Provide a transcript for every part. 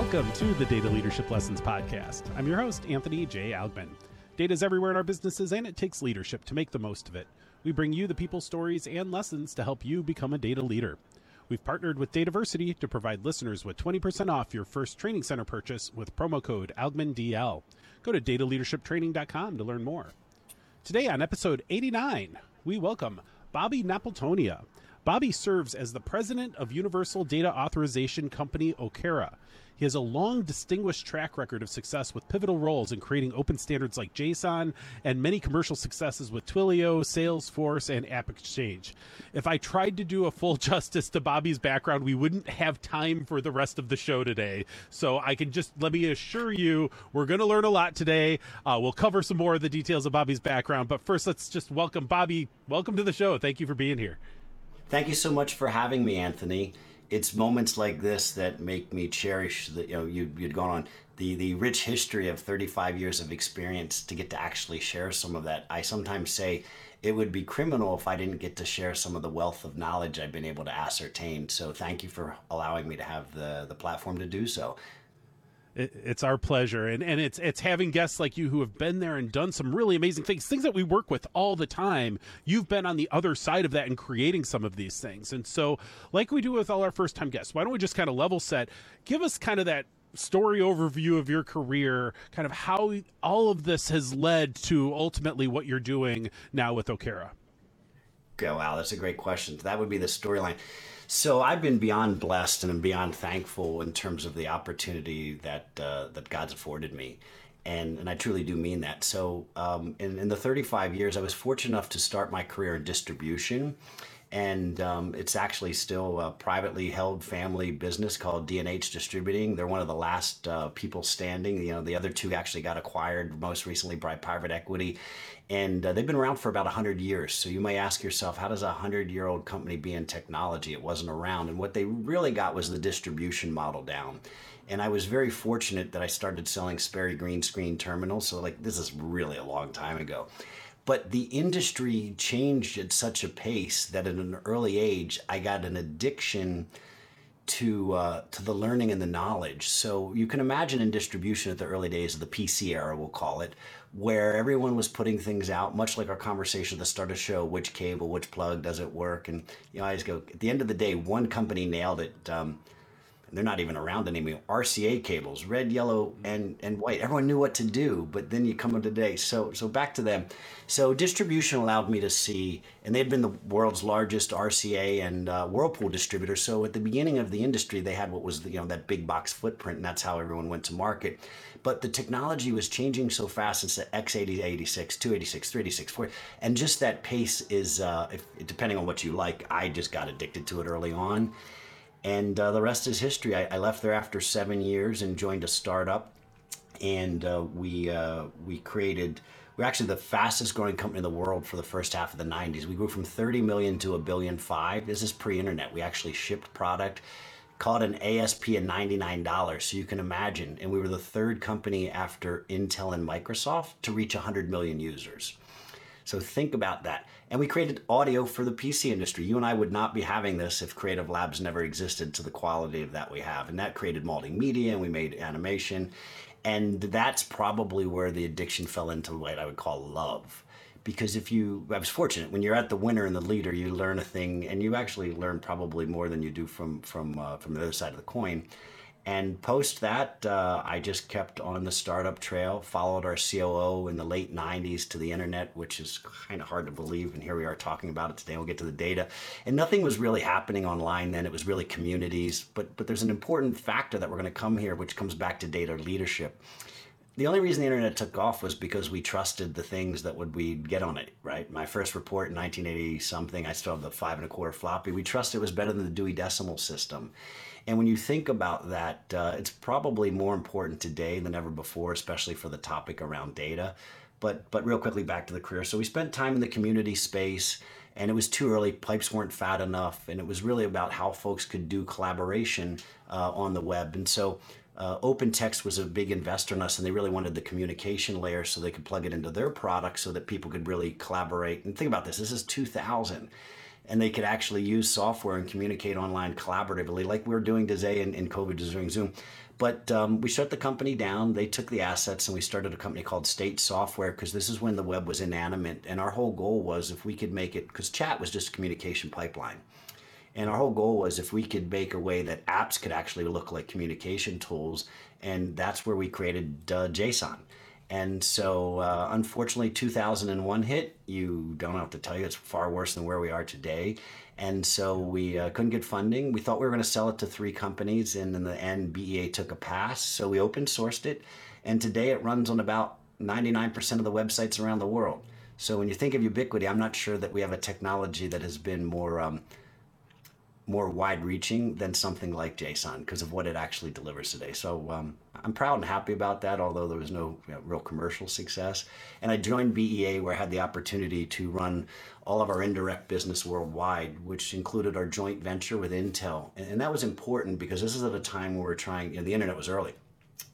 Welcome to the Data Leadership Lessons Podcast. I'm your host, Anthony J. Algmin. Data is everywhere in our businesses, and it takes leadership to make the most of it. We bring you the people stories and lessons to help you become a data leader. We've partnered with Dataversity to provide listeners with 20% off your first training center purchase with promo code ALGMINDL. Go to dataleadershiptraining.com to learn more. Today on episode 89, we welcome Bobby Napiltonia. Bobby serves as the president of Universal Data Authorization Company Okera. He has a long, distinguished track record of success with pivotal roles in creating open standards like JSON and many commercial successes with Twilio, Salesforce, and AppExchange. If I tried to do a full justice to Bobby's background, we wouldn't have time for the rest of the show today. So I can just let me assure you, we're going to learn a lot today. Uh, we'll cover some more of the details of Bobby's background. But first, let's just welcome Bobby. Welcome to the show. Thank you for being here. Thank you so much for having me, Anthony. It's moments like this that make me cherish the you know you you'd gone on the the rich history of 35 years of experience to get to actually share some of that. I sometimes say it would be criminal if I didn't get to share some of the wealth of knowledge I've been able to ascertain. So thank you for allowing me to have the the platform to do so it, it's our pleasure. And and it's it's having guests like you who have been there and done some really amazing things things that we work with all the time. You've been on the other side of that and creating some of these things. And so like we do with all our first time guests why don't we just kind of level set? Give us kind of that story overview of your career kind of how all of this has led to ultimately what you're doing now with okera. Okay wow that's a great question. That would be the storyline so I've been beyond blessed and I'm beyond thankful in terms of the opportunity that uh, that God's afforded me. And, and I truly do mean that. So, um, in, in the 35 years, I was fortunate enough to start my career in distribution and um, it's actually still a privately held family business called D&H Distributing. They're one of the last uh, people standing. You know, the other two actually got acquired most recently by private equity, and uh, they've been around for about 100 years. So you may ask yourself, how does a 100-year-old company be in technology? It wasn't around, and what they really got was the distribution model down. And I was very fortunate that I started selling Sperry green screen terminals. So like this is really a long time ago. But the industry changed at such a pace that at an early age, I got an addiction to uh, to the learning and the knowledge. So you can imagine in distribution at the early days of the PC era, we'll call it, where everyone was putting things out, much like our conversation at the start of the show, which cable, which plug, does it work? And you know, I just go, at the end of the day, one company nailed it. Um, they're not even around anymore. RCA cables, red, yellow, and and white. Everyone knew what to do, but then you come to today. So so back to them. So distribution allowed me to see, and they had been the world's largest RCA and uh, Whirlpool distributor. So at the beginning of the industry, they had what was the, you know that big box footprint, and that's how everyone went to market. But the technology was changing so fast. It's the X80, 86, 286, 386, 4, and just that pace is, uh, if, depending on what you like. I just got addicted to it early on and uh, the rest is history. I, I, left there after seven years and joined a startup, and uh, we uh, we created. We're actually the fastest growing company in the world for the first half of the 90s. We grew from 30 million to a billion five. This is pre-internet. We actually shipped product, called an ASP of $99. So you can imagine. And we were the third company after Intel and Microsoft to reach 100 million users. So think about that. And we created audio for the PC industry. You and I would not be having this if Creative Labs never existed to the quality of that we have. And that created multimedia and we made animation. And that's probably where the addiction fell into what I would call love. Because if you, I was fortunate when you're at the winner and the leader, you learn a thing, and you actually learn probably more than you do from from uh, from the other side of the coin. And post that, uh, I just kept on the startup trail, followed our COO in the late 90s to the internet, which is kind of hard to believe. And here we are talking about it today. We'll get to the data. And nothing was really happening online then. It was really communities. But, but there's an important factor that we're going to come here, which comes back to data leadership. The only reason the internet took off was because we trusted the things that would we get on it, right? My first report in 1980 something, I still have the five and a quarter floppy. We trusted it was better than the Dewey Decimal System. And when you think about that, uh, it's probably more important today than ever before, especially for the topic around data. But but real quickly back to the career. So we spent time in the community space, and it was too early. Pipes weren't fat enough, and it was really about how folks could do collaboration uh, on the web. And so uh, OpenText was a big investor in us, and they really wanted the communication layer so they could plug it into their product so that people could really collaborate. And think about this: this is 2000 and they could actually use software and communicate online collaboratively, like we're doing today and, and COVID doing Zoom. But um, we shut the company down. They took the assets and we started a company called State Software because this is when the web was inanimate. And our whole goal was if we could make it, because chat was just a communication pipeline. And our whole goal was if we could make a way that apps could actually look like communication tools. And that's where we created uh, JSON. And so, uh, unfortunately, 2001 hit. You don't have to tell you, it's far worse than where we are today. And so we uh, couldn't get funding. We thought we were going to sell it to three companies, and in the end, BEA took a pass. So we open sourced it, and today it runs on about 99% of the websites around the world. So when you think of ubiquity, I'm not sure that we have a technology that has been more um, more wide reaching than something like JSON because of what it actually delivers today. So um, I'm proud and happy about that, although there was no you know, real commercial success. And I joined BEA where I had the opportunity to run all of our indirect business worldwide, which included our joint venture with Intel. And that was important because this is at a time where we're trying, you know, the internet was early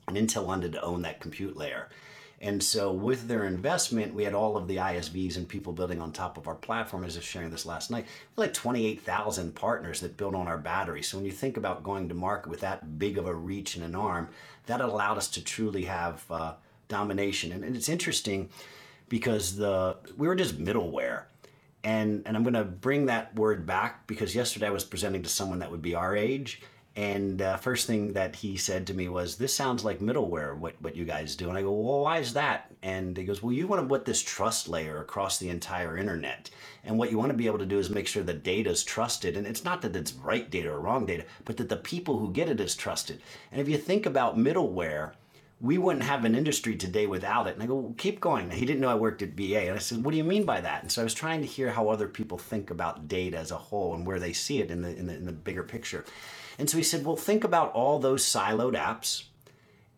and Intel wanted to own that compute layer. And so, with their investment, we had all of the ISVs and people building on top of our platform. As I was sharing this last night, like 28,000 partners that built on our battery. So, when you think about going to market with that big of a reach and an arm, that allowed us to truly have uh, domination. And, and it's interesting because the we were just middleware. And, and I'm going to bring that word back because yesterday I was presenting to someone that would be our age and uh, first thing that he said to me was, "This sounds like middleware. What what you guys do?" And I go, "Well, why is that?" And he goes, "Well, you want to put this trust layer across the entire internet, and what you want to be able to do is make sure the data is trusted. And it's not that it's right data or wrong data, but that the people who get it is trusted. And if you think about middleware." we wouldn't have an industry today without it. And I go, well, keep going. He didn't know I worked at BEA. And I said, what do you mean by that? And so I was trying to hear how other people think about data as a whole and where they see it in the, in the, in the bigger picture. And so he said, well, think about all those siloed apps.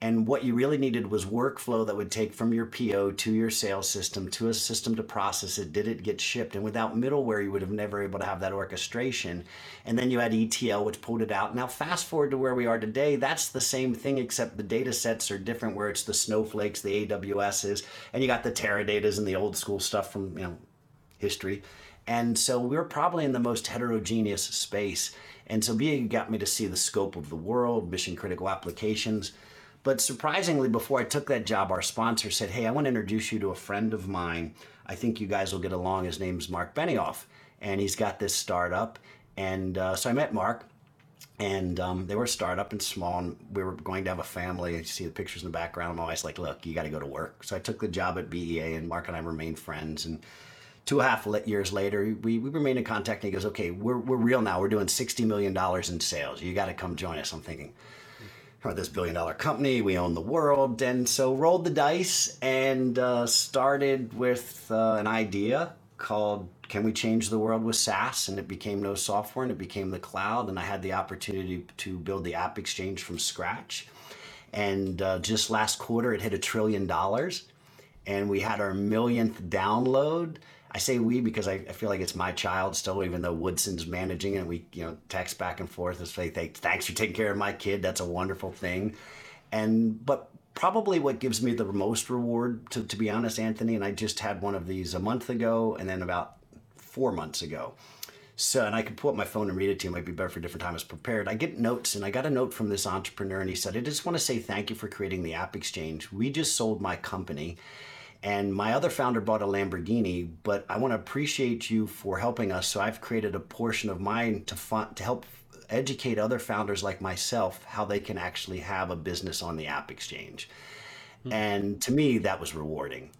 And what you really needed was workflow that would take from your PO to your sales system to a system to process it. Did it get shipped? And without middleware, you would have never able to have that orchestration. And then you had ETL, which pulled it out. Now, fast forward to where we are today, that's the same thing, except the data sets are different, where it's the snowflakes, the AWSs, and you got the Teradatas and the old school stuff from you know history. And so we're probably in the most heterogeneous space. And so BEA got me to see the scope of the world, mission critical applications. But surprisingly, before I took that job, our sponsor said, Hey, I want to introduce you to a friend of mine. I think you guys will get along. His name's Marc Benioff, and he's got this startup. And uh, so I met Marc, and um, they were a startup and small, and we were going to have a family. You see the pictures in the background. I'm always like, Look, you got to go to work. So I took the job at BEA, and Marc and I remained friends. And two and a half years later, we, we remain in contact. And he goes, okay, we're, we're real now. We're doing $60 million in sales. You got to come join us. I'm thinking, oh, this billion dollar company, we own the world. And so rolled the dice and uh, started with uh, an idea called Can We Change the World with SaaS? And it became no software and it became the cloud. And I had the opportunity to build the App Exchange from scratch. And uh, just last quarter, it hit a trillion dollars. And we had our millionth download I say we because I, I, feel like it's my child still, even though Woodson's managing it. We, you know, text back and forth and say, thanks for taking care of my kid. That's a wonderful thing. And, but probably what gives me the most reward, to, to be honest, Anthony, and I just had one of these a month ago and then about four months ago. So, and I could pull up my phone and read it to you. It might be better for a different times prepared. I get notes, and I got a note from this entrepreneur, and he said, I just want to say thank you for creating the App Exchange. We just sold my company and my other founder bought a Lamborghini, but I want to appreciate you for helping us. So I've created a portion of mine to fund, to help educate other founders like myself how they can actually have a business on the app exchange. Mm-hmm. And to me, that was rewarding.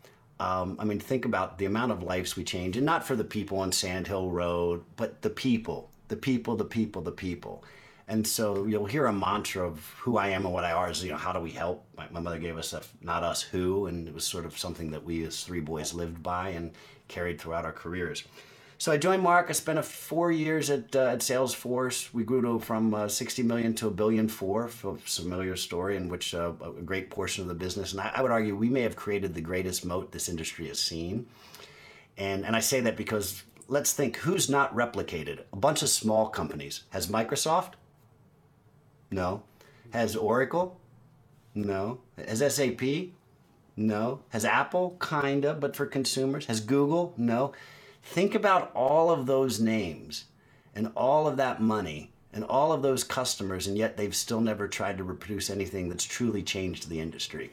Um, I mean, think about the amount of lives we change, and not for the people on Sand Hill Road, but the people, the people, the people, the people. And so you'll hear a mantra of who I am and what I are is, you know, how do we help? My, my mother gave us a not us who, and it was sort of something that we as three boys lived by and carried throughout our careers. So I joined Marc. I spent a four years at uh, at Salesforce. We grew to from uh, 60 million to a billion four. A familiar story in which uh, a great portion of the business, and I, I would argue we may have created the greatest moat this industry has seen. And and I say that because let's think who's not replicated. A bunch of small companies. Has Microsoft? No. Has Oracle? No. Has SAP? No. Has Apple? Kinda, but for consumers. Has Google? No. Think about all of those names and all of that money and all of those customers, and yet they've still never tried to reproduce anything that's truly changed the industry.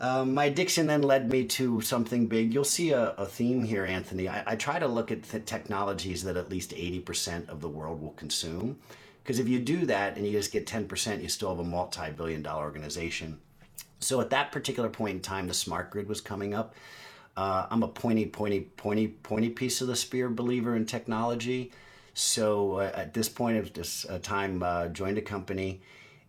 Um, my addiction then led me to something big. You'll see a, a theme here, Anthony. I, I, try to look at the technologies that at least 80% of the world will consume. Because if you do that and you just get 10%, you still have a multi billion dollar organization. So at that particular point in time, the smart grid was coming up. Uh, I'm a pointy, pointy, pointy, pointy piece of the spear believer in technology. So uh, at this point of this uh, time, joined a company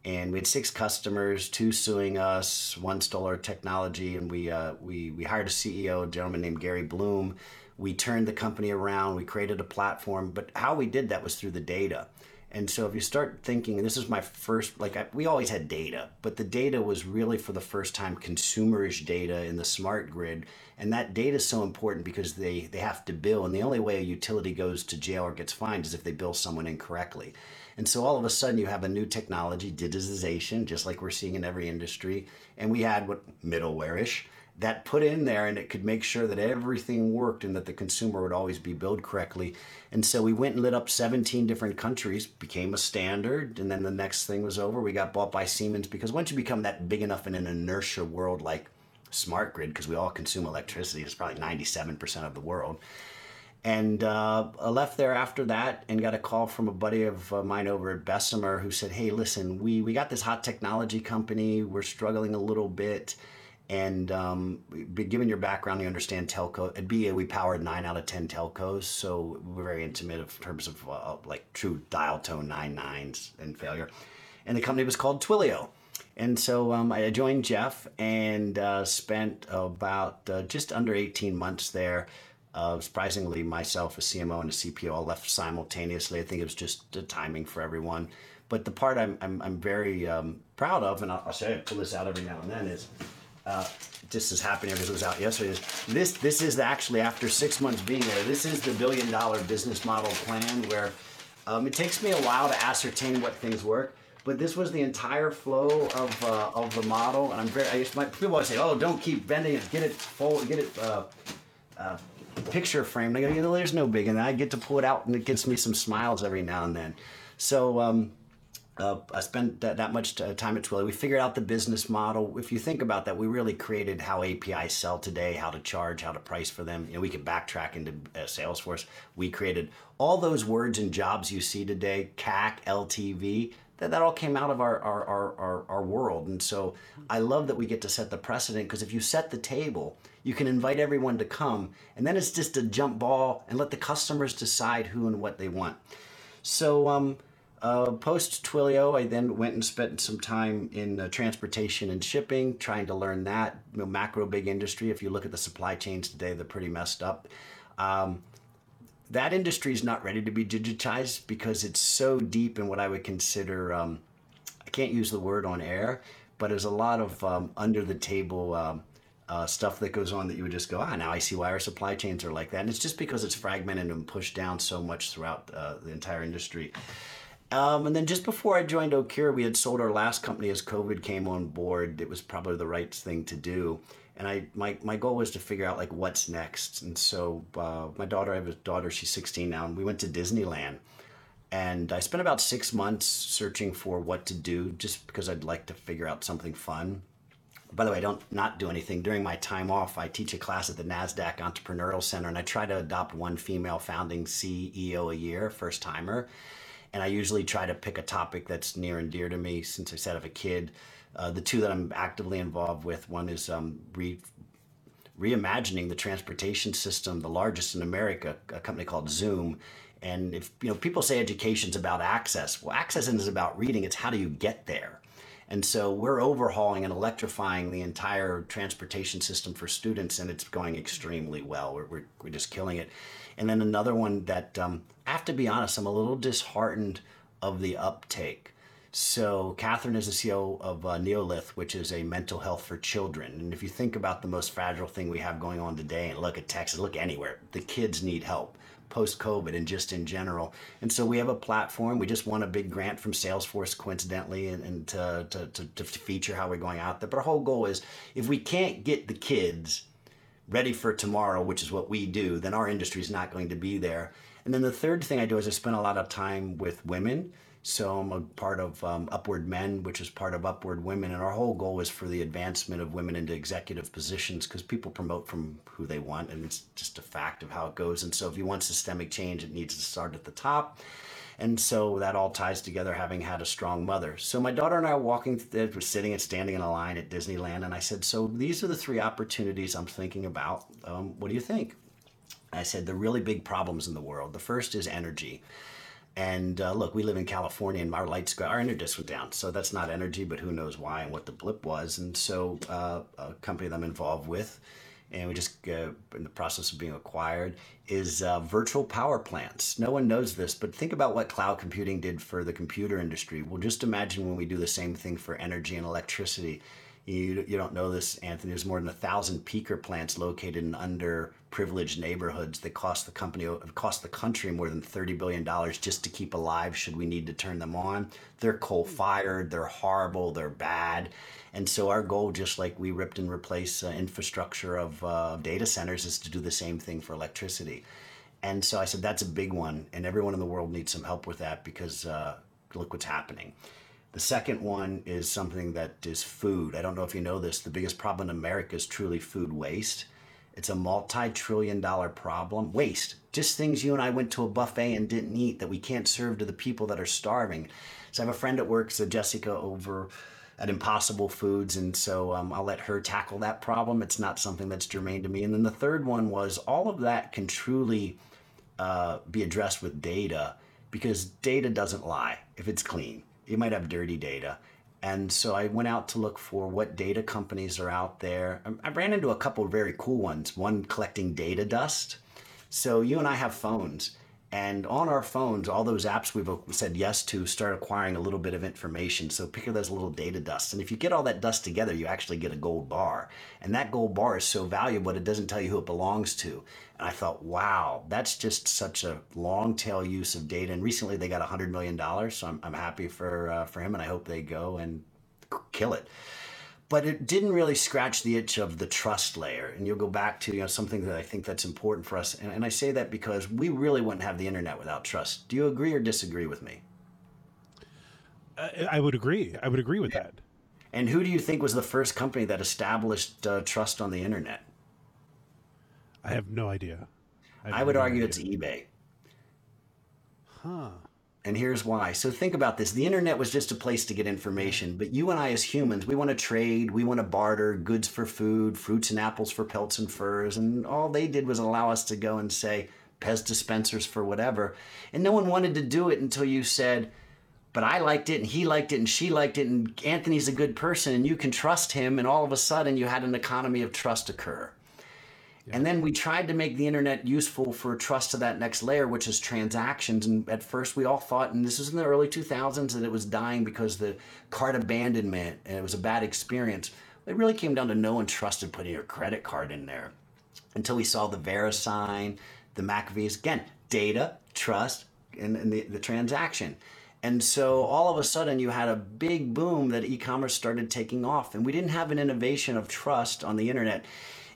and we had six customers, two suing us, one stole our technology, and we uh, we we hired a CEO, a gentleman named Gary Bloom. We turned the company around. We created a platform, but how we did that was through the data. And so if you start thinking, this is my first, like I, we always had data, but the data was really for the first time consumerish data in the smart grid. And that data is so important because they, they have to bill. And the only way a utility goes to jail or gets fined is if they bill someone incorrectly. And so all of a sudden you have a new technology, digitization, just like we're seeing in every industry. And we had what middleware-ish that put in there and it could make sure that everything worked and that the consumer would always be billed correctly. And so we went and lit up 17 different countries, became a standard, and then the next thing was over. We got bought by Siemens because once you become that big enough in an inertia world like smart grid, because we all consume electricity, it's probably 97% of the world and uh, I left there after that and got a call from a buddy of uh, mine over at Bessemer who said, "Hey, listen, we we got this hot technology company. We're struggling a little bit, and um, given your background, you understand telco. At BEA, we powered nine out of ten telcos, so we're very intimate in terms of uh, like true dial tone nine nines and failure. And the company was called Twilio." And so um, I joined Jeff and uh, spent about uh, just under 18 months there uh, surprisingly, myself, a CMO and a CPO, all left simultaneously. I think it was just the timing for everyone. But the part I'm, I'm, I'm very um, proud of, and I'll, I'll say I pull this out every now and then, is uh, just is happening because it was out yesterday. This this is actually after six months being there. This is the billion dollar business model plan where um, it takes me a while to ascertain what things work. But this was the entire flow of, uh, of the model, and I'm very. I just, my, people always say, "Oh, don't keep bending it. Get it full. Get it uh, uh, picture frame. I go, there's no big, and I get to pull it out, and it gets me some smiles every now and then. So um, uh, I spent that, that much time at Twilio. We figured out the business model. If you think about that, we really created how APIs sell today, how to charge, how to price for them. You know, we could backtrack into uh, Salesforce. We created all those words and jobs you see today, CAC, LTV. That, that all came out of our, our, our, our, our world. And so I love that we get to set the precedent because if you set the table, you can invite everyone to come, and then it's just a jump ball and let the customers decide who and what they want. So, um, uh, post Twilio, I then went and spent some time in uh, transportation and shipping, trying to learn that you know, macro big industry. If you look at the supply chains today, they're pretty messed up. Um, that industry is not ready to be digitized because it's so deep in what I would consider, um, I can't use the word on air, but there's a lot of um, under the table um, uh, stuff that goes on that you would just go, ah, now I see why our supply chains are like that. And it's just because it's fragmented and pushed down so much throughout uh, the entire industry. Um, and then just before I joined Okera, we had sold our last company as COVID came on board. It was probably the right thing to do. And I, my, my goal was to figure out like what's next. And so uh, my daughter, I have a daughter, she's 16 now, and we went to Disneyland. And I spent about six months searching for what to do just because I'd like to figure out something fun by the way, I don't not do anything. During my time off, I teach a class at the NASDAQ Entrepreneurial Center, and I try to adopt one female founding CEO a year, first timer. And I usually try to pick a topic that's near and dear to me since I said I have a kid. Uh, the two that I'm actively involved with one is um, re- reimagining the transportation system, the largest in America, a company called Zum. And if you know people say education's about access, well, access isn't about reading; it's how do you get there. And so we're overhauling and electrifying the entire transportation system for students, and it's going extremely well. We're, we're, we're just killing it. And then another one that um, have to be honest, I'm a little disheartened of the uptake. So Catherine is the CEO of uh, Neolth, which is a mental health for children. And if you think about the most fragile thing we have going on today, and look at Texas, look anywhere, the kids need help post COVID and just in general. And so we have a platform. We just won a big grant from Salesforce, coincidentally, and, and to, to, to, to feature how we're going out there. But our whole goal is if we can't get the kids ready for tomorrow, which is what we do, then our industry is not going to be there. And then the third thing I do is I spend a lot of time with women. So I'm a part of um, Upward Men, which is part of Upward Women, and our whole goal is for the advancement of women into executive positions because people promote from who they want, and it's just a fact of how it goes. And so if you want systemic change, it needs to start at the top. And so that all ties together having had a strong mother. So my daughter and I were walking, we're sitting and standing in a line at Disneyland, and I said, "So these are the three opportunities I'm thinking about. Um, what do you think?" I said, "The really big problems in the world. The first is energy." And uh, look, we live in California, and our lights go, our internet went down. So that's not energy, but who knows why and what the blip was. And so uh, a company that I'm involved with, and we just uh, in the process of being acquired, is uh, virtual power plants. No one knows this, but think about what cloud computing did for the computer industry. Well, just imagine when we do the same thing for energy and electricity. You, you don't know this, Anthony. There's more than a thousand peaker plants located in underprivileged neighborhoods that cost the company, cost the country more than thirty billion dollars just to keep alive. Should we need to turn them on? They're coal fired. They're horrible. They're bad. And so our goal, just like we ripped and replaced uh, infrastructure of uh, data centers, is to do the same thing for electricity. And so I said that's a big one, and everyone in the world needs some help with that because uh, look what's happening. The second one is something that is food. I don't know if you know this. The biggest problem in America is truly food waste. It's a multi trillion dollar problem. Waste. Just things you and I went to a buffet and didn't eat that we can't serve to the people that are starving. So I have a friend at work, so Jessica, over at Impossible Foods, and so um, I'll let her tackle that problem. It's not something that's germane to me. And then the third one was all of that can truly uh, be addressed with data because data doesn't lie if it's clean you might have dirty data. And so I went out to look for what data companies are out there. Um, I ran into a couple very cool ones, one collecting data dust. So you and I have phones, and on our phones, all those apps we've said yes to start acquiring a little bit of information. So pick up those little data dust. And if you get all that dust together, you actually get a gold bar. And that gold bar is so valuable, it doesn't tell you who it belongs to. And I thought, wow, that's just such a long tail use of data. And recently they got $100 million. So I'm, I'm happy for, uh, for him, and I hope they go and kill it but it didn't really scratch the itch of the trust layer. And you'll go back to you know something that I think that's important for us. And, and I say that because we really wouldn't have the internet without trust. Do you agree or disagree with me? Uh, I would agree. I would agree with that. And who do you think was the first company that established uh, trust on the internet? I have no idea. I, I would no argue idea. it's eBay. Huh. And here's why. So think about this. The internet was just a place to get information, but you and I as humans, we want to trade, we want to barter goods for food, fruits and apples for pelts and furs, and all they did was allow us to go and say Pez dispensers for whatever. And no one wanted to do it until you said, but I liked it and he liked it and she liked it and Anthony's a good person and you can trust him and all of a sudden you had an economy of trust occur. And then we tried to make the internet useful for trust to that next layer, which is transactions. And at first, we all thought, and this was in the early 2000s, that it was dying because the card abandonment and it was a bad experience. It really came down to no one trusted putting your credit card in there until we saw the VeriSign, the McAfee's. Again, data, trust, and, and the, the transaction. And so all of a sudden, you had a big boom that e commerce started taking off. And we didn't have an innovation of trust on the internet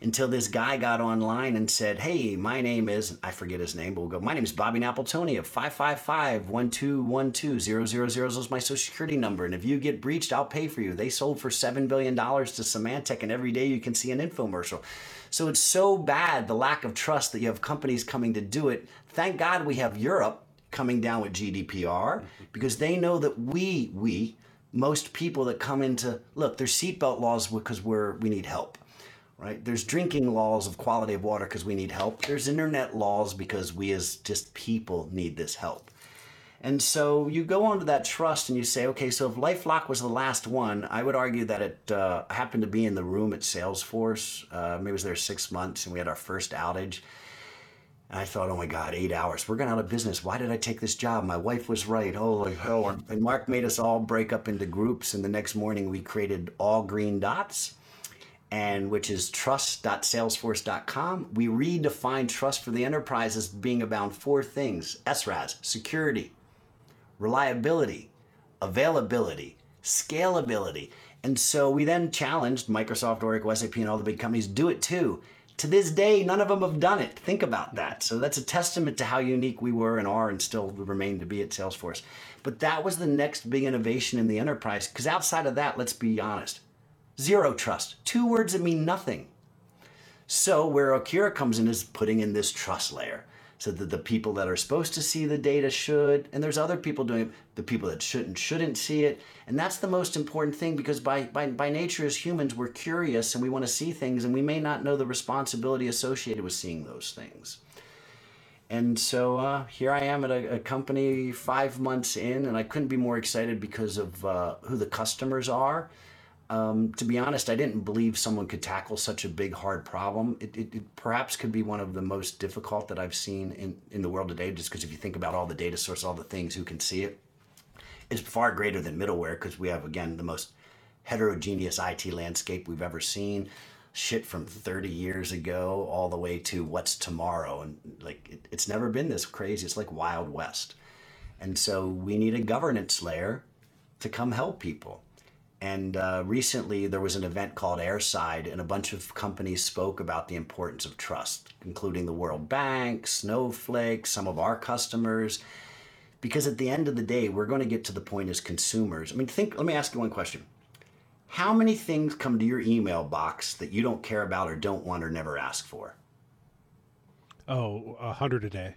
until this guy got online and said, Hey, my name is, I forget his name, but we'll go, My name is Bobby Napiltonia of 555 1212 is my social security number. And if you get breached, I'll pay for you. They sold for $7 billion to Symantec, and every day you can see an infomercial. So it's so bad, the lack of trust, that you have companies coming to do it. Thank God we have Europe coming down with GDPR mm-hmm. because they know that we, we, most people that come into look, there's seatbelt laws because we're we need help right? There's drinking laws of quality of water because we need help. There's internet laws because we as just people need this help. And so you go on to that trust and you say, okay, so if LifeLock was the last one, I would argue that it uh, happened to be in the room at Salesforce. Uh, maybe it was there six months and we had our first outage. And I thought, oh my God, eight hours. We're going out of business. Why did I take this job? My wife was right. Holy hell. And Marc made us all break up into groups. And the next morning we created all green dots and which is trust.salesforce.com. We redefine trust for the enterprise as being about four things SRAS, security, reliability, availability, scalability. And so we then challenged Microsoft, Oracle, SAP, and all the big companies do it too. To this day, none of them have done it. Think about that. So that's a testament to how unique we were and are and still remain to be at Salesforce. But that was the next big innovation in the enterprise. Because outside of that, let's be honest zero trust. Two words that mean nothing. So, where Okera comes in is putting in this trust layer so that the people that are supposed to see the data should, and there's other people doing it, the people that shouldn't shouldn't see it. And that's the most important thing because by, by, by nature as humans, we're curious and we want to see things and we may not know the responsibility associated with seeing those things. And so uh, here I am at a, a, company five months in, and I couldn't be more excited because of uh, who the customers are um, to be honest, I didn't believe someone could tackle such a big, hard problem. It, it, it perhaps could be one of the most difficult that I've seen in, in the world today, just because if you think about all the data sources, all the things, who can see it, it's far greater than middleware because we have, again, the most heterogeneous IT landscape we've ever seen. Shit from 30 years ago all the way to what's tomorrow. And like, it, it's never been this crazy. It's like Wild West. And so we need a governance layer to come help people and uh, recently, there was an event called Airside, and a bunch of companies spoke about the importance of trust, including the World Bank, Snowflake, some of our customers. Because at the end of the day, we're going to get to the point as consumers. I mean, think. Let me ask you one question: How many things come to your email box that you don't care about, or don't want, or never ask for? Oh, a hundred a day.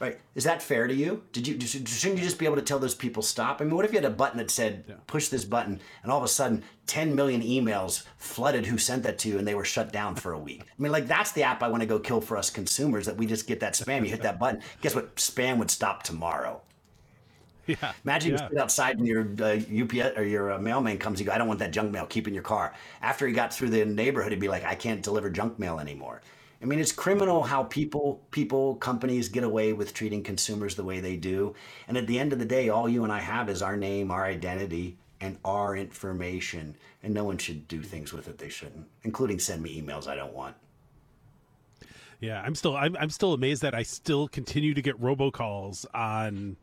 Right. Is that fair to you? Did you shouldn't you just be able to tell those people stop? I mean, what if you had a button that said yeah. push this button and all of a sudden 10 million emails flooded who sent that to you and they were shut down for a week? I mean, like that's the app I want to go kill for us consumers that we just get that spam, you hit that button. Guess what? Spam would stop tomorrow. Yeah. Imagine yeah. you sit outside and your uh, UPS or your uh, mailman comes. You go, I don't want that junk mail. Keep in your car. After he got through the neighborhood, he'd be like, I can't deliver junk mail anymore. I mean, it's criminal how people, people, companies get away with treating consumers the way they do. And at the end of the day, all you and I have is our name, our identity, and our information. And no one should do things with it they shouldn't, including send me emails I don't want. Yeah, I'm still I'm I'm still amazed that I still continue to get robocalls on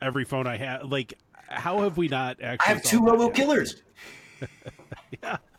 every phone I have. Like, how have we not actually? I have two robo killers. yeah.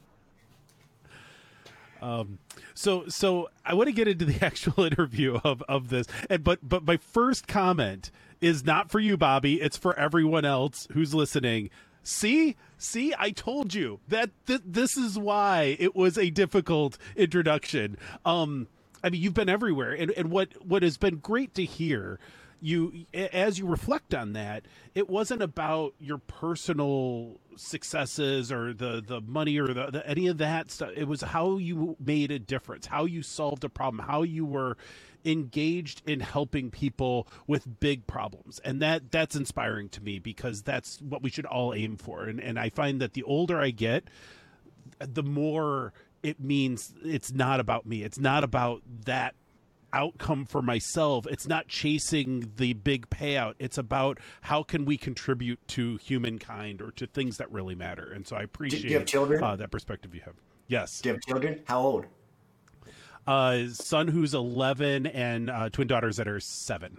Um, so so I want to get into the actual interview of of this, and but but my first comment is not for you, Bobby. It's for everyone else who's listening. See, see, I told you that th- this is why it was a difficult introduction. Um, I mean, you've been everywhere, and and what what has been great to hear you as you reflect on that it wasn't about your personal successes or the the money or the, the, any of that stuff. It was how you made a difference how you solved a problem how you were engaged in helping people with big problems. And that that's inspiring to me because that's what we should all aim for. And and I find that the older I get the more it means it's not about me. It's not about that outcome for myself. It's not chasing the big payout. It's about how can we contribute to humankind or to things that really matter. And so I appreciate Do you have children? Uh, that perspective you have. Yes. Do you have children? How old? Uh, son who's 11 and uh, twin daughters that are seven.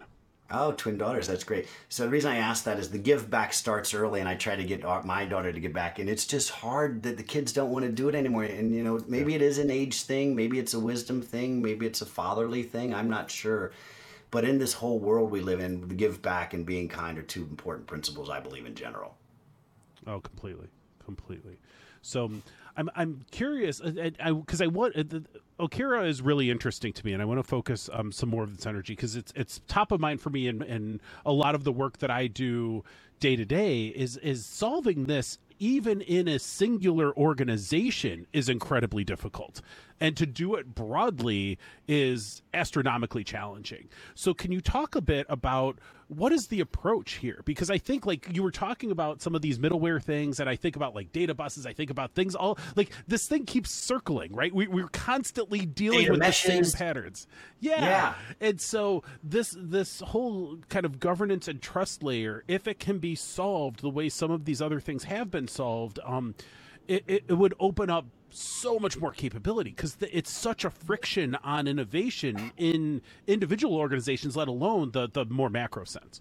Oh, twin daughters. That's great. So the reason I asked that is the give back starts early, and I try to get my daughter to get back, and it's just hard that the kids don't want to do it anymore. And you know, maybe yeah. it is an age thing, maybe it's a wisdom thing, maybe it's a fatherly thing. I'm not sure. But in this whole world we live in, the give back and being kind are two important principles I believe in general. Oh, completely, completely. So I'm I'm curious because I, I, I, want uh, Okera is really interesting to me, and I want to focus um, some more of this energy because it's it's top of mind for me, and, and a lot of the work that I do day to day is is solving this even in a singular organization is incredibly difficult and to do it broadly is astronomically challenging. So, can you talk a bit about what is the approach here? Because I think, like, you were talking about some of these middleware things, and I think about like data buses, I think about things all like this thing keeps circling, right? We, we're constantly dealing data with meshes. the same patterns. Yeah. yeah. And so, this, this whole kind of governance and trust layer, if it can be solved the way some of these other things have been solved, um, it, it, it would open up so much more capability because it's such a friction on innovation in individual organizations, let alone the the more macro sense.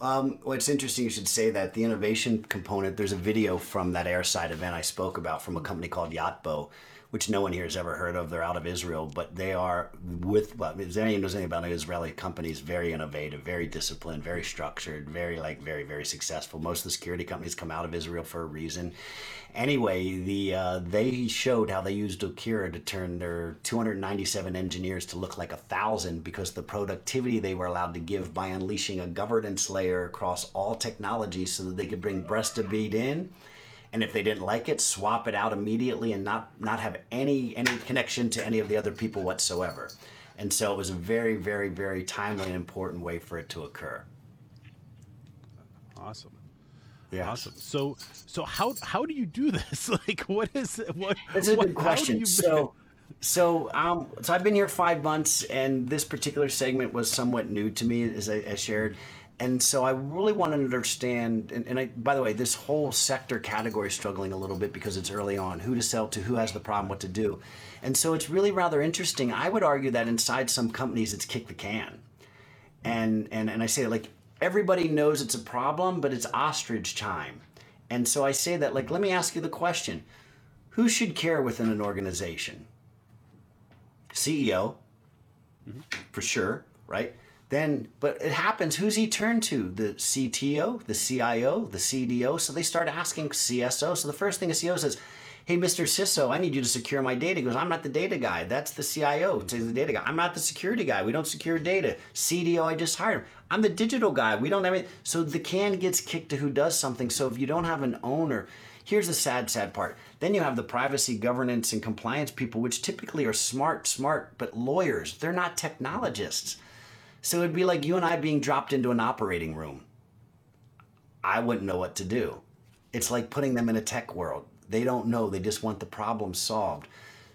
Um, well, it's interesting you should say that the innovation component. There's a video from that Airside event I spoke about from a company called Yotpo, which no one here has ever heard of. They're out of Israel, but they are with. Well, if anyone knows anything about Israeli companies, very innovative, very disciplined, very structured, very like very very successful. Most of the security companies come out of Israel for a reason. Anyway, the uh, they showed how they used Okera to turn their 297 engineers to look like a thousand because the productivity they were allowed to give by unleashing a governance layer across all technologies so that they could bring breast to bead in and if they didn't like it, swap it out immediately and not not have any any connection to any of the other people whatsoever. And so it was a very, very, very timely and important way for it to occur. Awesome. Yeah. Awesome. So, so how how do you do this? Like, what is what? That's a good question. You... So, so um, so I've been here five months, and this particular segment was somewhat new to me, as I, I shared and so I really want to understand. And, and I, by the way, this whole sector category is struggling a little bit because it's early on. Who to sell to? Who has the problem? What to do? And so it's really rather interesting. I would argue that inside some companies, it's kick the can, and and and I say like everybody knows it's a problem, but it's ostrich time. And so I say that like, let me ask you the question: Who should care within an organization? CEO, mm-hmm. for sure, right? Then but it happens. Who's he turned to? The cto the cio the cdo so they start asking cso so the first thing a ceo says hey mr ciso i need you to secure my data. He goes i'm not the data guy. That's the cio it's the data guy. I'm not the security guy. We don't secure data. Cdo i just hired him. I'm the digital guy. We don't have it so the can gets kicked to who does something. So if you don't have an owner here's the sad sad part. Then you have the privacy governance and compliance people which typically are smart smart but lawyers. They're not technologists so it'd be like you and I being dropped into an operating room. I wouldn't know what to do. It's like putting them in a tech world. They don't know, they just want the problem solved.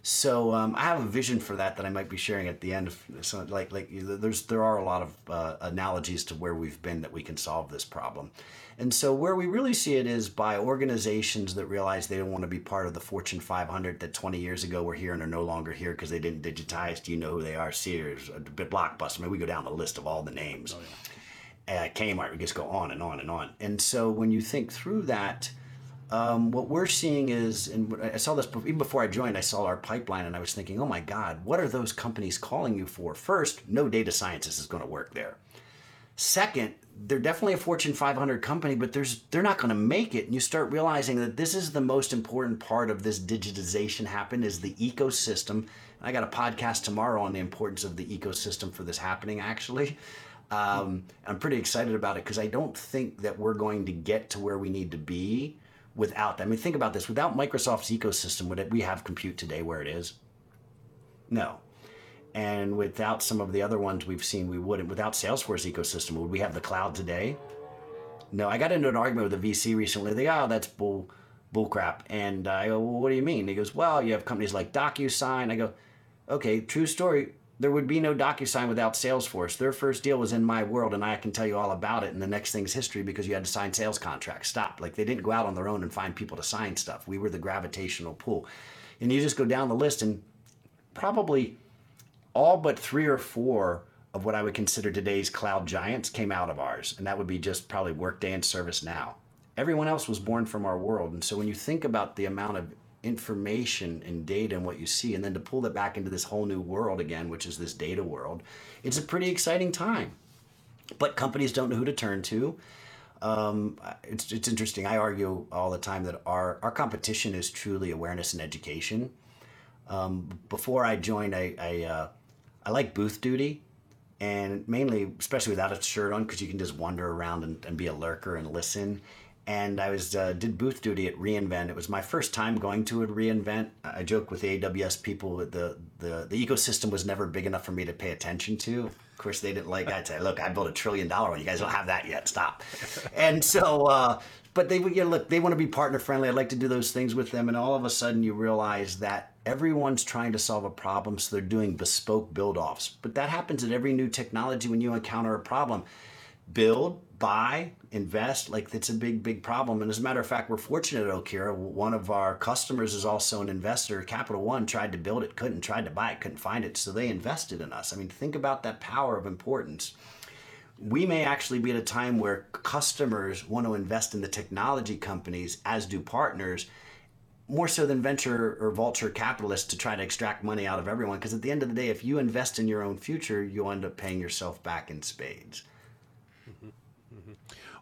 So um, I have a vision for that that I might be sharing at the end. Of, like like there's there are a lot of uh, analogies to where we've been that we can solve this problem. And so where we really see it is by organizations that realize they don't want to be part of the Fortune 500 that 20 years ago were here and are no longer here because they didn't digitize. Do you know who they are? Sears, Blockbuster. I mean, we go down the list of all the names. Oh, yeah. uh, Kmart. We just go on and on and on. And so when you think through that. Um, what we're seeing is, and I saw this even before I joined, I saw our pipeline and I was thinking, oh my God, what are those companies calling you for? First, no data scientist is going to work there. Second, they're definitely a Fortune 500 company, but there's they're not going to make it. And you start realizing that this is the most important part of this digitization happen is the ecosystem. I got a podcast tomorrow on the importance of the ecosystem for this happening. Actually, um, I'm pretty excited about it because I don't think that we're going to get to where we need to be without. That. I mean, think about this: without Microsoft's ecosystem, would it, we have compute today where it is? No, and without some of the other ones we've seen, we wouldn't. Without Salesforce ecosystem, would we have the cloud today? No, I got into an argument with a VC recently. They, go, oh, that's bull, bull crap. And I go, well, what do you mean? He goes, well, you have companies like DocuSign. I go, okay, true story. There would be no DocuSign without Salesforce. Their first deal was in my world, and I can tell you all about it. And the next thing's history because you had to sign sales contracts. Stop. Like they didn't go out on their own and find people to sign stuff. We were the gravitational pull. And you just go down the list, and probably all but three or four of what I would consider today's cloud giants came out of ours, and that would be just probably Workday and ServiceNow. Everyone else was born from our world, and so when you think about the amount of information and data and what you see, and then to pull that back into this whole new world again, which is this data world, it's a pretty exciting time. But companies don't know who to turn to. Um, it's, it's interesting. I argue all the time that our, our competition is truly awareness and education. Um, before I joined, I, I uh, I like booth duty, and mainly, especially without a shirt on, because you can just wander around and, and, be a lurker and listen. And I was uh, did booth duty at reInvent. It was my first time going to a reInvent. I joke with the AWS people that the, the the ecosystem was never big enough for me to pay attention to. Of course, they didn't like. I'd say, "Look, I built a trillion dollar one. You guys don't have that yet. Stop." and so, uh, but they, you know, look, they want to be partner friendly. I'd like to do those things with them. And all of a sudden, you realize that everyone's trying to solve a problem, so they're doing bespoke build offs. But that happens in every new technology when you encounter a problem. Build, buy, invest, like it's a big, big problem. And as a matter of fact, we're fortunate at Okera. One of our customers is also an investor. Capital One tried to build it, couldn't, tried to buy it, couldn't find it. So they invested in us. I mean, think about that power of importance we may actually be at a time where customers want to invest in the technology companies, as do partners. More so than venture or vulture capitalists to try to extract money out of everyone. Because at the end of the day, if you invest in your own future, you'll end up paying yourself back in spades. Mm-hmm.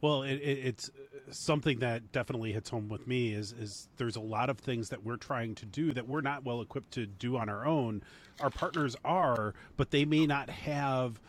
Well, it, it, it's something that definitely hits home with me is is there's a lot of things that we're trying to do that we're not well equipped to do on our own. Our partners are, but they may not have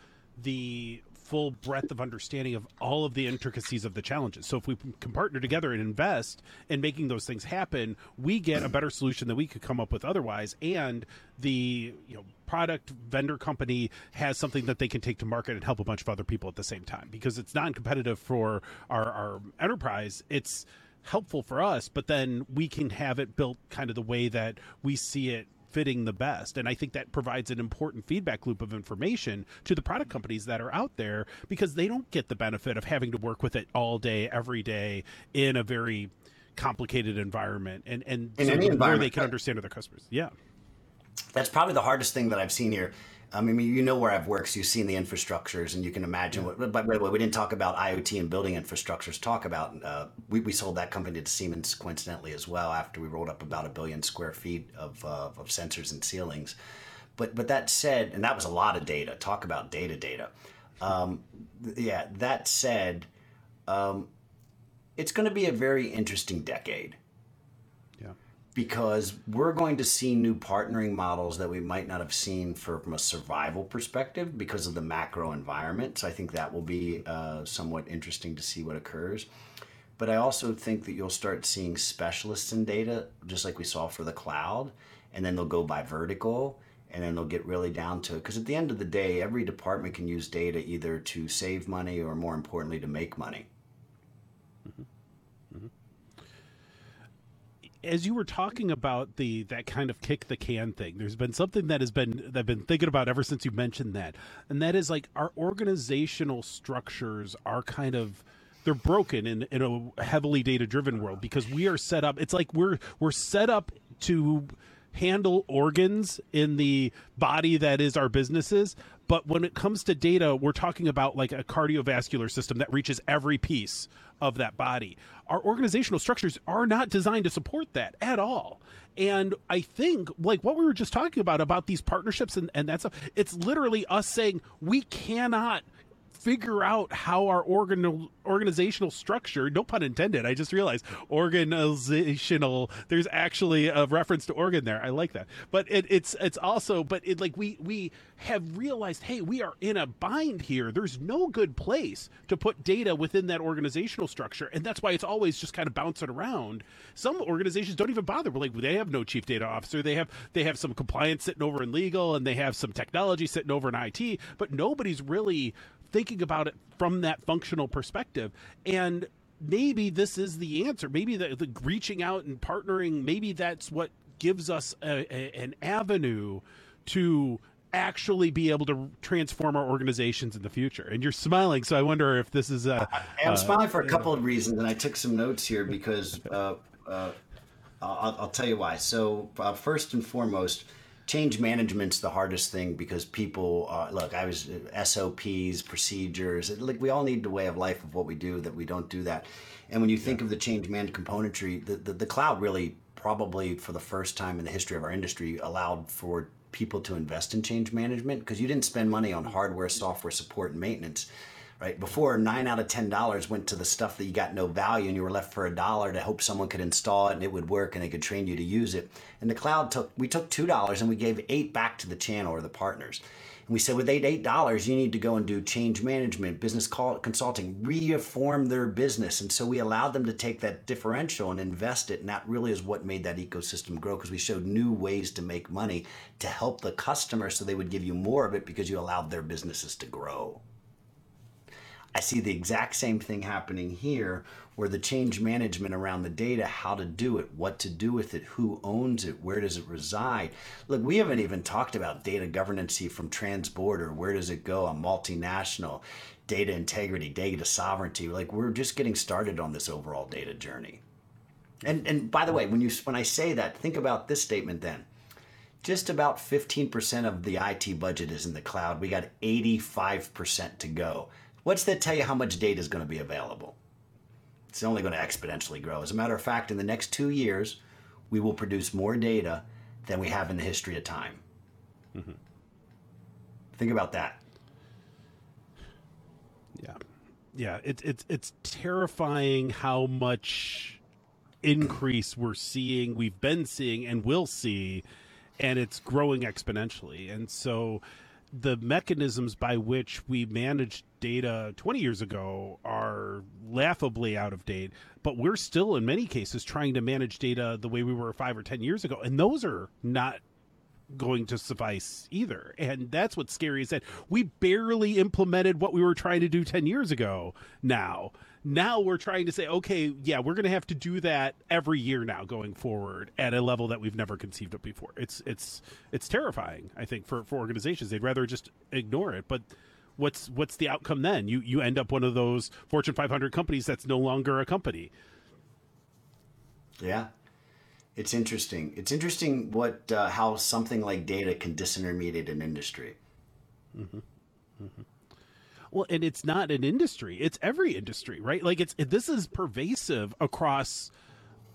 the full breadth of understanding of all of the intricacies of the challenges. So if we can partner together and invest in making those things happen, we get a better solution than we could come up with otherwise. And the you know product vendor company has something that they can take to market and help a bunch of other people at the same time because it's non-competitive for our, our enterprise. It's helpful for us, but then we can have it built kind of the way that we see it fitting the best. And I think that provides an important feedback loop of information to the product companies that are out there because they don't get the benefit of having to work with it all day, every day in a very complicated environment and, and in so any environment they can understand their customers. Yeah. That's probably the hardest thing that I've seen here I mean, you know where I've worked, so you've seen the infrastructures, and you can imagine what. But by the way, we didn't talk about IoT and building infrastructures. Talk about uh, we, we sold that company to Siemens coincidentally as well after we rolled up about a billion square feet of uh, of sensors and ceilings. But but that said, and that was a lot of data. Talk about data, data. Um, yeah. That said, um, it's going to be a very interesting decade because we're going to see new partnering models that we might not have seen for, from a survival perspective because of the macro environment. So I think that will be uh, somewhat interesting to see what occurs. But I also think that you'll start seeing specialists in data, just like we saw for the cloud, and then they'll go by vertical and then they'll get really down to it. Because at the end of the day, every department can use data either to save money or more importantly, to make money. As you were talking about the that kind of kick the can thing, there's been something that has been that I've been thinking about ever since you mentioned that, and that is like our organizational structures are kind of they're broken in in a heavily data driven world because we are set up. It's like we're we're set up to handle organs in the body that is our businesses but when it comes to data we're talking about like a cardiovascular system that reaches every piece of that body. Our organizational structures are not designed to support that at all. And i think like what we were just talking about about these partnerships and, and that stuff it's literally us saying we cannot figure out how our organ organizational structure no pun intended i just realized organizational there's actually a reference to organ there. I like that. But it, it's it's also but it like we we have realized hey we are in a bind here. There's no good place to put data within that organizational structure and that's why it's always just kind of bouncing around. Some organizations don't even bother. We're like they have no chief data officer. They have they have some compliance sitting over in legal and they have some technology sitting over in it but nobody's really thinking about it from that functional perspective. And maybe this is the answer. Maybe the, the reaching out and partnering, maybe that's what gives us a, a, an avenue to actually be able to transform our organizations in the future. And you're smiling, so I wonder if this is a. I'm uh, smiling for a couple of reasons, and I took some notes here because uh, uh, I'll, I'll, tell you why. So, uh, first and foremost, change management's the hardest thing because people uh, look i was uh, sops procedures like we all need the way of life of what we do that we don't do that and when you think yeah. of the change management componentry the, the, the cloud really probably for the first time in the history of our industry allowed for people to invest in change management because you didn't spend money on hardware software support and maintenance right? Before, nine out of ten dollars went to the stuff that you got no value, and you were left for a dollar to hope someone could install it and it would work and they could train you to use it. And the cloud took we took two dollars and we gave eight back to the channel or the partners. And we said with eight eight dollars, you need to go and do change management, business call, consulting, reform their business. And so we allowed them to take that differential and invest it, and that really is what made that ecosystem grow because we showed new ways to make money to help the customer, so they would give you more of it because you allowed their businesses to grow. I see the exact same thing happening here where the change management around the data, how to do it, what to do with it, who owns it, where does it reside. Look, we haven't even talked about data governance from transborder, where does it go, a multinational, data integrity, data sovereignty. Like we're just getting started on this overall data journey. And and by the way, when you when I say that, think about this statement then. Just about 15% of the IT budget is in the cloud. We got 85% to go. What's that tell you how much data is going to be available? It's only going to exponentially grow. As a matter of fact, in the next two years, we will produce more data than we have in the history of time. Mm-hmm. Think about that. Yeah, yeah. It's it's it's terrifying how much increase we're seeing, we've been seeing, and will see, and it's growing exponentially. And so, the mechanisms by which we managed data 20 years ago are laughably out of date, but we're still, in many cases, trying to manage data the way we were five or 10 years ago. And those are not going to suffice either. And that's what's scary is that we barely implemented what we were trying to do 10 years ago now. Now we're trying to say, okay, yeah, we're going to have to do that every year now going forward at a level that we've never conceived of before. It's it's it's terrifying, I think, for, for organizations. They'd rather just ignore it. But what's what's the outcome then? You you end up one of those Fortune 500 companies that's no longer a company. Yeah, it's interesting. It's interesting what uh, how something like data can disintermediate an industry. Mm-hmm. Mm-hmm. Well, and it's not an industry; it's every industry, right? Like it's this is pervasive across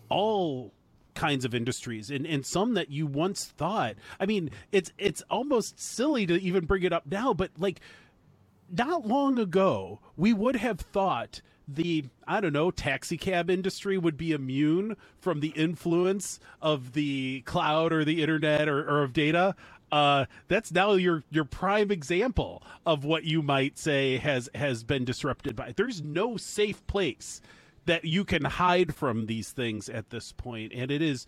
all kinds of industries and, and some that you once thought i mean it's it's almost silly to even bring it up now but like not long ago we would have thought the I don't know taxi cab industry would be immune from the influence of the cloud or the internet or, or of data. Uh, that's now your your prime example of what you might say has has been disrupted by. There's no safe place that you can hide from these things at this point, and it is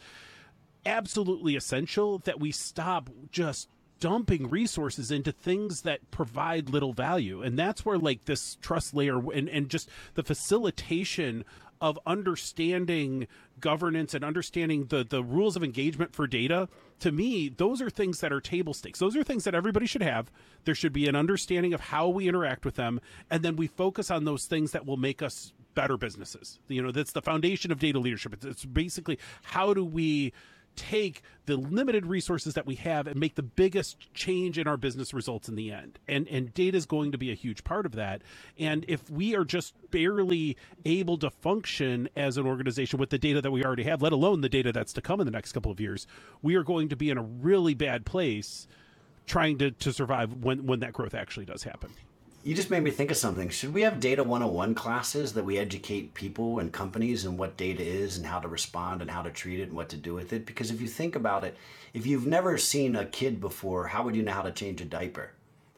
absolutely essential that we stop just dumping resources into things that provide little value and that's where like this trust layer and, and just the facilitation of understanding governance and understanding the the rules of engagement for data to me those are things that are table stakes. Those are things that everybody should have. There should be an understanding of how we interact with them and then we focus on those things that will make us better businesses. You know that's the foundation of data leadership. It's, it's basically how do we take the limited resources that we have and make the biggest change in our business results in the end. And and data is going to be a huge part of that. And if we are just barely able to function as an organization with the data that we already have, let alone the data that's to come in the next couple of years, we are going to be in a really bad place trying to, to survive when, when that growth actually does happen. You just made me think of something. Should we have Data 101 classes that we educate people and companies and what data is and how to respond and how to treat it and what to do with it? Because if you think about it, if you've never seen a kid before, how would you know how to change a diaper?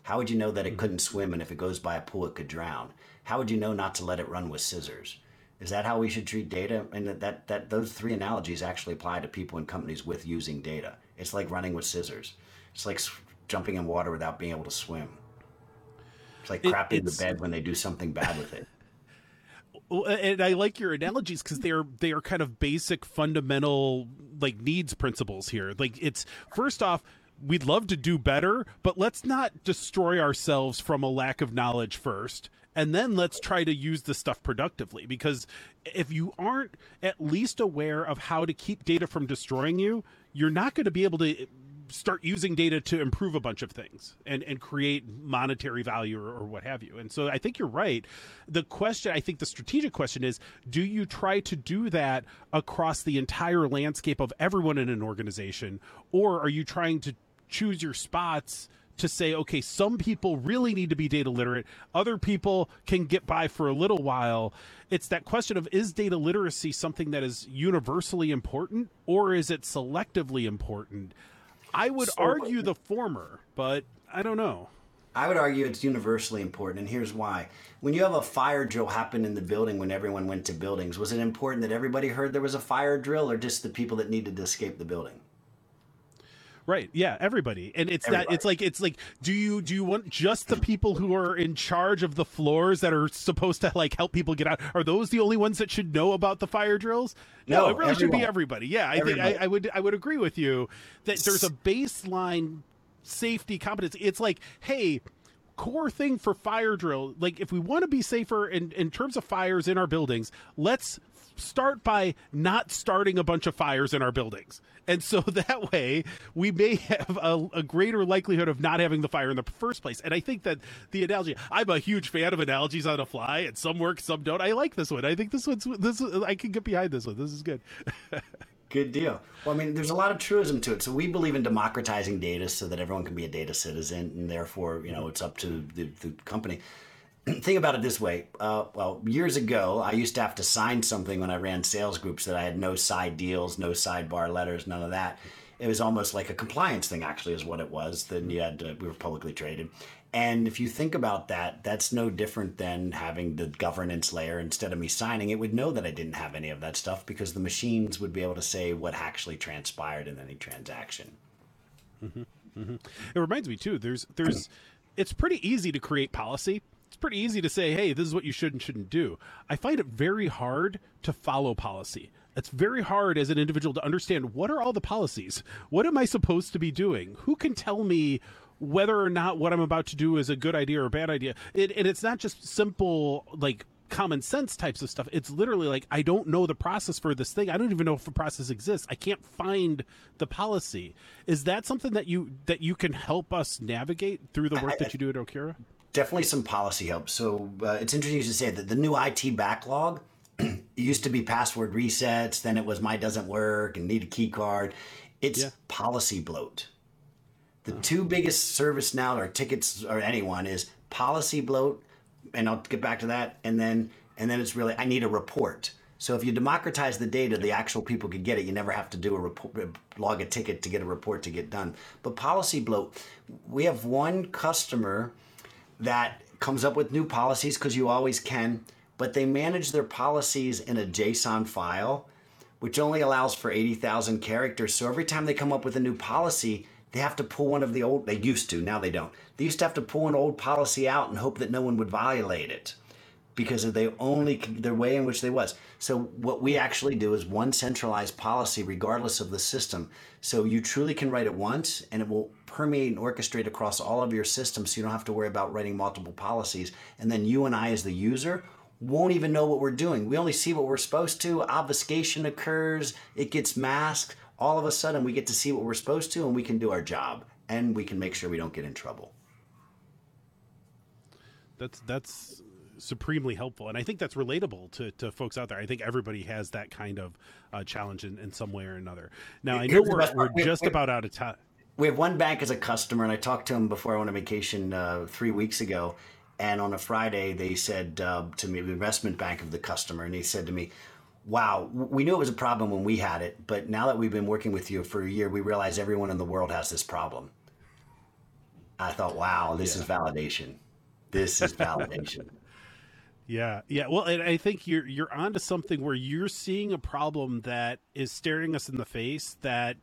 How would you know that it mm-hmm. couldn't swim and if it goes by a pool it could drown? How would you know not to let it run with scissors? Is that how we should treat data? And that, that, that those three analogies actually apply to people and companies with using data. It's like running with scissors. It's like jumping in water without being able to swim. It's like crap it, the bed when they do something bad with it. and I like your analogies because they are they are kind of basic, fundamental like needs principles here. Like it's first off, we'd love to do better, but let's not destroy ourselves from a lack of knowledge first. And then let's try to use the stuff productively because if you aren't at least aware of how to keep data from destroying you, you're not going to be able to start using data to improve a bunch of things and, and create monetary value or, or, what have you. And so I think you're right. The question, I think the strategic question is do you try to do that across the entire landscape of everyone in an organization, or are you trying to choose your spots? to say, okay, some people really need to be data literate, other people can get by for a little while. It's that question of is data literacy something that is universally important or is it selectively important? I would so, argue the former, but I don't know. I would argue it's universally important, and here's why. When you have a fire drill happen in the building when everyone went to buildings, was it important that everybody heard there was a fire drill or just the people that needed to escape the building? Right. Yeah. Everybody. And it's everybody. that. It's like it's like. Do you do you want just the people who are in charge of the floors that are supposed to like help people get out? Are those the only ones that should know about the fire drills? No, no it really everyone. should be everybody. Yeah. I everybody. think I, I would I would agree with you that there's a baseline safety competence. It's like, hey, core thing for fire drill like if we want to be safer in, in terms of fires in our buildings let's start by not starting a bunch of fires in our buildings. And so that way we may have a, a, greater likelihood of not having the fire in the first place. And I think that the analogy, I'm a huge fan of analogies on a fly and some work, some don't. I like this one. I think this one's, this, I can get behind this one. This is good. Good deal. Well, I mean, there's a lot of truism to it. So we believe in democratizing data so that everyone can be a data citizen, and therefore, you know, it's up to the, the company. Think about it this way. Uh, well, years ago, I used to have to sign something when I ran sales groups that I had no side deals, no sidebar letters, none of that. It was almost like a compliance thing, actually, is what it was. Then you had to, we were publicly traded, and if you think about that, that's no different than having the governance layer. Instead of me signing, it would know that I didn't have any of that stuff because the machines would be able to say what actually transpired in any transaction. Mm-hmm. Mm-hmm. It reminds me too. There's there's it's pretty easy to create policy. It's pretty easy to say, hey, this is what you should and shouldn't do. I find it very hard to follow policy. It's very hard as an individual to understand what are all the policies? What am I supposed to be doing? Who can tell me whether or not what I'm about to do is a good idea or a bad idea. It, and it's not just simple like common sense types of stuff. It's literally like I don't know the process for this thing. I don't even know if a process exists. I can't find the policy. Is that something that you that you can help us navigate through the work that you do at Okera? Definitely some policy help. So uh, it's interesting to say that the new IT backlog used to be password resets, then it was my doesn't work and need a key card. It's yeah. policy bloat the two biggest ServiceNow or tickets or anyone is policy bloat, and I'll get back to that. And then and then it's really I need a report. So if you democratize the data, the actual people could get it. You never have to do a report, log a ticket to get a report to get done. But policy bloat, we have one customer that comes up with new policies because you always can, but they manage their policies in a JSON file, which only allows for 80,000 characters. So every time they come up with a new policy, they have to pull one of the old, they used to, now they don't. They used to have to pull an old policy out and hope that no one would violate it because of the only the way in which they was. So what we actually do is one centralized policy regardless of the system. So you truly can write it once and it will permeate and orchestrate across all of your systems so you don't have to worry about writing multiple policies. And then you and I as the user won't even know what we're doing. We only see what we're supposed to. Obfuscation occurs, it gets masked all of a sudden we get to see what we're supposed to and we can do our job and we can make sure we don't get in trouble. That's that's supremely helpful and i think that's relatable to, to folks out there i think everybody has that kind of uh, challenge in, in some way or another now i know we're, we're just about out of time we have one bank as a customer and i talked to him before i went on vacation uh, three weeks ago and on a friday they said uh, to me the investment bank of the customer and he said to me wow, we knew it was a problem when we had it, but now that we've been working with you for a year, we realize everyone in the world has this problem. I thought, wow, this yeah. is validation. This is validation. Yeah, yeah. Well, and I think you're you're onto something where you're seeing a problem that is staring us in the face that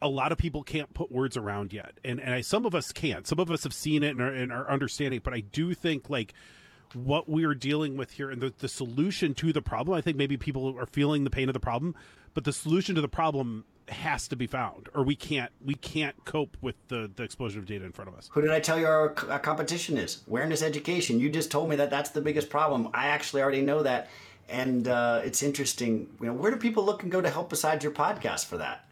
a lot of people can't put words around yet, and and I, some of us can't. Some of us have seen it and are, and are understanding, but I do think like what we're dealing with here and the, the solution to the problem. I think maybe people are feeling the pain of the problem, but the solution to the problem has to be found or we can't we can't cope with the, the explosion of data in front of us. Who did i tell you our, our competition is? Awareness education. You just told me that that's the biggest problem. I actually already know that. And uh, it's interesting. You know where do people look and go to help besides your podcast for that?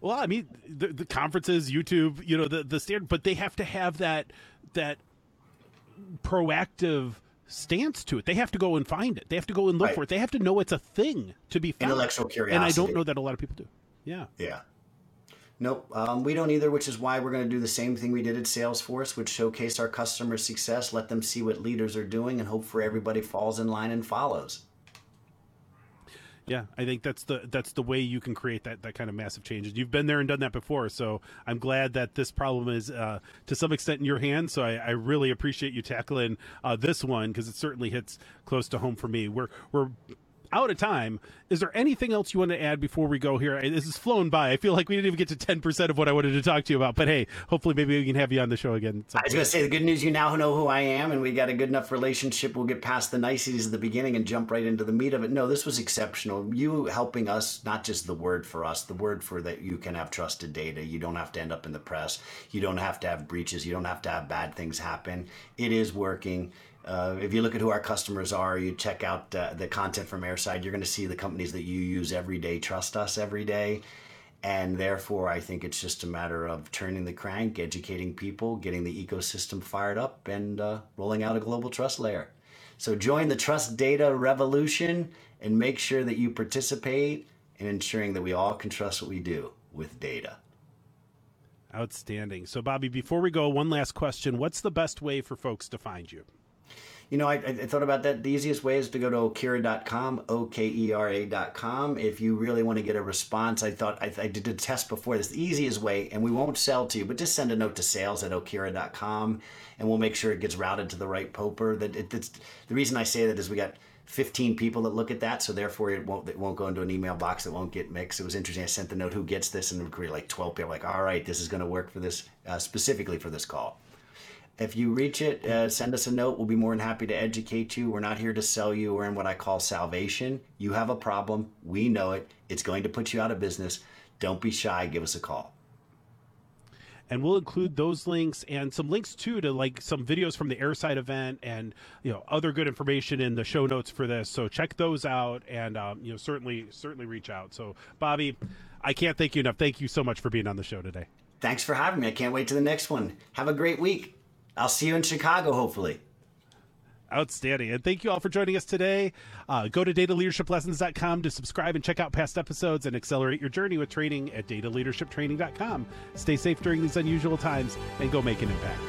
Well i mean the, the conferences youtube you know the the standard but they have to have that that proactive stance to it. They have to go and find it. They have to go and look right. for it. They have to know it's a thing to be found. Intellectual curiosity. And I don't know that a lot of people do. Yeah. Yeah. Nope, um, we don't either, which is why we're going to do the same thing we did at Salesforce, which showcased our customer success, let them see what leaders are doing, and hope for everybody falls in line and follows. Yeah, I think that's the that's the way you can create that that kind of massive changes. You've been there and done that before, so I'm glad that this problem is uh, to some extent in your hands. So I, I really appreciate you tackling uh, this one because it certainly hits close to home for me. We're we're out of time. Is there anything else you want to add before we go here? This has flown by. I feel like we didn't even get to 10% of what I wanted to talk to you about. But hey, hopefully maybe we can have you on the show again. I was going to say the good news, you now know who I am, and we got a good enough relationship. We'll get past the niceties at the beginning and jump right into the meat of it. No, this was exceptional. You helping us, not just the word for us, the word for that you can have trusted data. You don't have to end up in the press. You don't have to have breaches. You don't have to have bad things happen. It is working uh, if you look at who our customers are, you check out uh, the content from Airside, you're going to see the companies that you use every day trust us every day. And therefore, I think it's just a matter of turning the crank, educating people, getting the ecosystem fired up, and uh, rolling out a global trust layer. So join the trust data revolution and make sure that you participate in ensuring that we all can trust what we do with data. Outstanding. So, Bobby, before we go, one last question. What's the best way for folks to find you? You know, I, I, thought about that. The easiest way is to go to okera.com, O-K-E-R-A.com. If you really want to get a response, I thought I, I did a test before. This the easiest way, and we won't sell to you, but just send a note to sales at okera.com, and we'll make sure it gets routed to the right poper. That it, it's, the reason I say that is we got 15 people that look at that, so therefore it won't it won't go into an email box that won't get mixed. It was interesting. I sent the note, who gets this, and we it like 12 people. Like, all right, this is going to work for this uh, specifically for this call. If you reach it, uh, send us a note. We'll be more than happy to educate you. We're not here to sell you. We're in what I call salvation. You have a problem. We know it. It's going to put you out of business. Don't be shy. Give us a call. And we'll include those links and some links too to like some videos from the Airside event and you know other good information in the show notes for this. So check those out and um, you know certainly certainly reach out. So Bobby, I can't thank you enough. Thank you so much for being on the show today. Thanks for having me. I can't wait to the next one. Have a great week. I'll see you in Chicago, hopefully. Outstanding. And thank you all for joining us today. Uh, go to dataleadershiplessons.com to subscribe and check out past episodes and accelerate your journey with training at dataleadershiptraining.com. Stay safe during these unusual times and go make an impact.